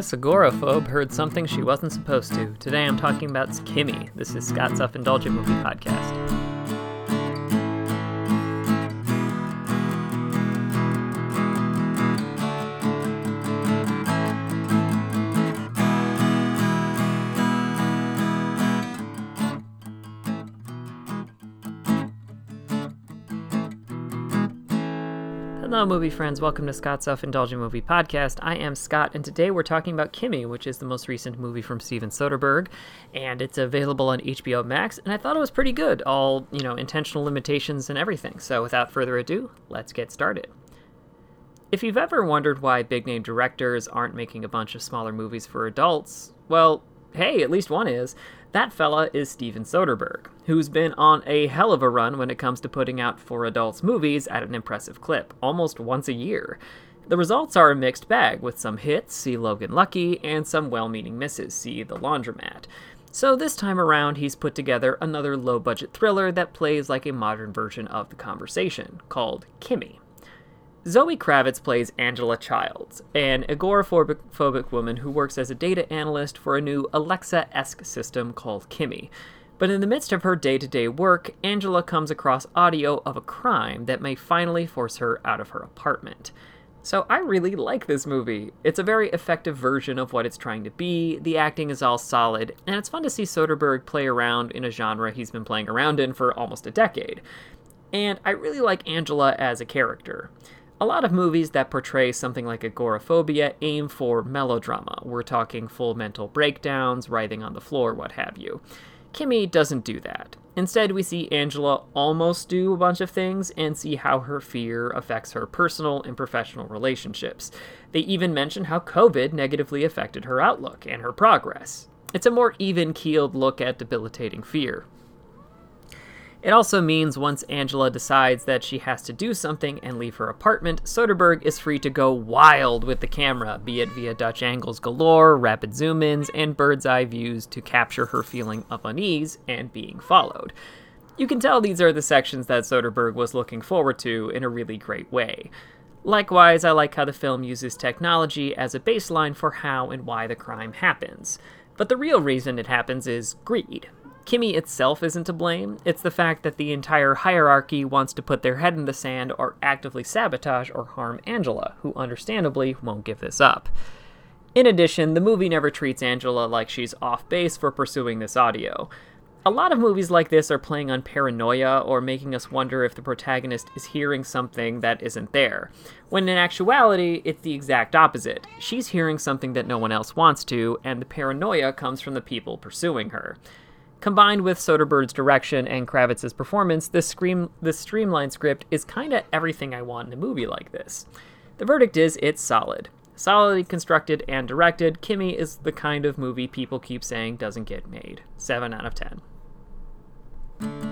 This agoraphobe heard something she wasn't supposed to. Today I'm talking about Kimi. This is Scott's Self Indulgent Movie Podcast. Hello, movie friends. Welcome to Scott's Self Indulgent Movie Podcast. I am Scott, and today we're talking about Kimi, which is the most recent movie from Steven Soderbergh, and it's available on HBO Max. And I thought it was pretty good, all, you know, intentional limitations and everything. So without further ado, let's get started. If you've ever wondered why big name directors aren't making a bunch of smaller movies for adults, well, hey, at least one is. That fella is Steven Soderbergh, who's been on a hell of a run when it comes to putting out for adults movies at an impressive clip, almost once a year. The results are a mixed bag, with some hits, see Logan Lucky, and some well meaning misses, see The Laundromat. So this time around, he's put together another low budget thriller that plays like a modern version of The Conversation, called Kimi. Zoe Kravitz plays Angela Childs, an agoraphobic woman who works as a data analyst for a new Alexa esque system called Kimi. But in the midst of her day to day work, Angela comes across audio of a crime that may finally force her out of her apartment. So I really like this movie. It's a very effective version of what it's trying to be, the acting is all solid, and it's fun to see Soderbergh play around in a genre he's been playing around in for almost a decade. And I really like Angela as a character. A lot of movies that portray something like agoraphobia aim for melodrama. We're talking full mental breakdowns, writhing on the floor, what have you. Kimi doesn't do that. Instead, we see Angela almost do a bunch of things and see how her fear affects her personal and professional relationships. They even mention how COVID negatively affected her outlook and her progress. It's a more even keeled look at debilitating fear. It also means once Angela decides that she has to do something and leave her apartment, Soderbergh is free to go wild with the camera, be it via Dutch angles galore, rapid zoom ins, and bird's eye views to capture her feeling of unease and being followed. You can tell these are the sections that Soderbergh was looking forward to in a really great way. Likewise, I like how the film uses technology as a baseline for how and why the crime happens. But the real reason it happens is greed. Kimi itself isn't to blame, it's the fact that the entire hierarchy wants to put their head in the sand or actively sabotage or harm Angela, who understandably won't give this up. In addition, the movie never treats Angela like she's off base for pursuing this audio. A lot of movies like this are playing on paranoia or making us wonder if the protagonist is hearing something that isn't there, when in actuality, it's the exact opposite. She's hearing something that no one else wants to, and the paranoia comes from the people pursuing her. Combined with Soderbergh's direction and Kravitz's performance, this, scream, this streamlined script is kind of everything I want in a movie like this. The verdict is it's solid. Solidly constructed and directed, Kimi is the kind of movie people keep saying doesn't get made. 7 out of 10.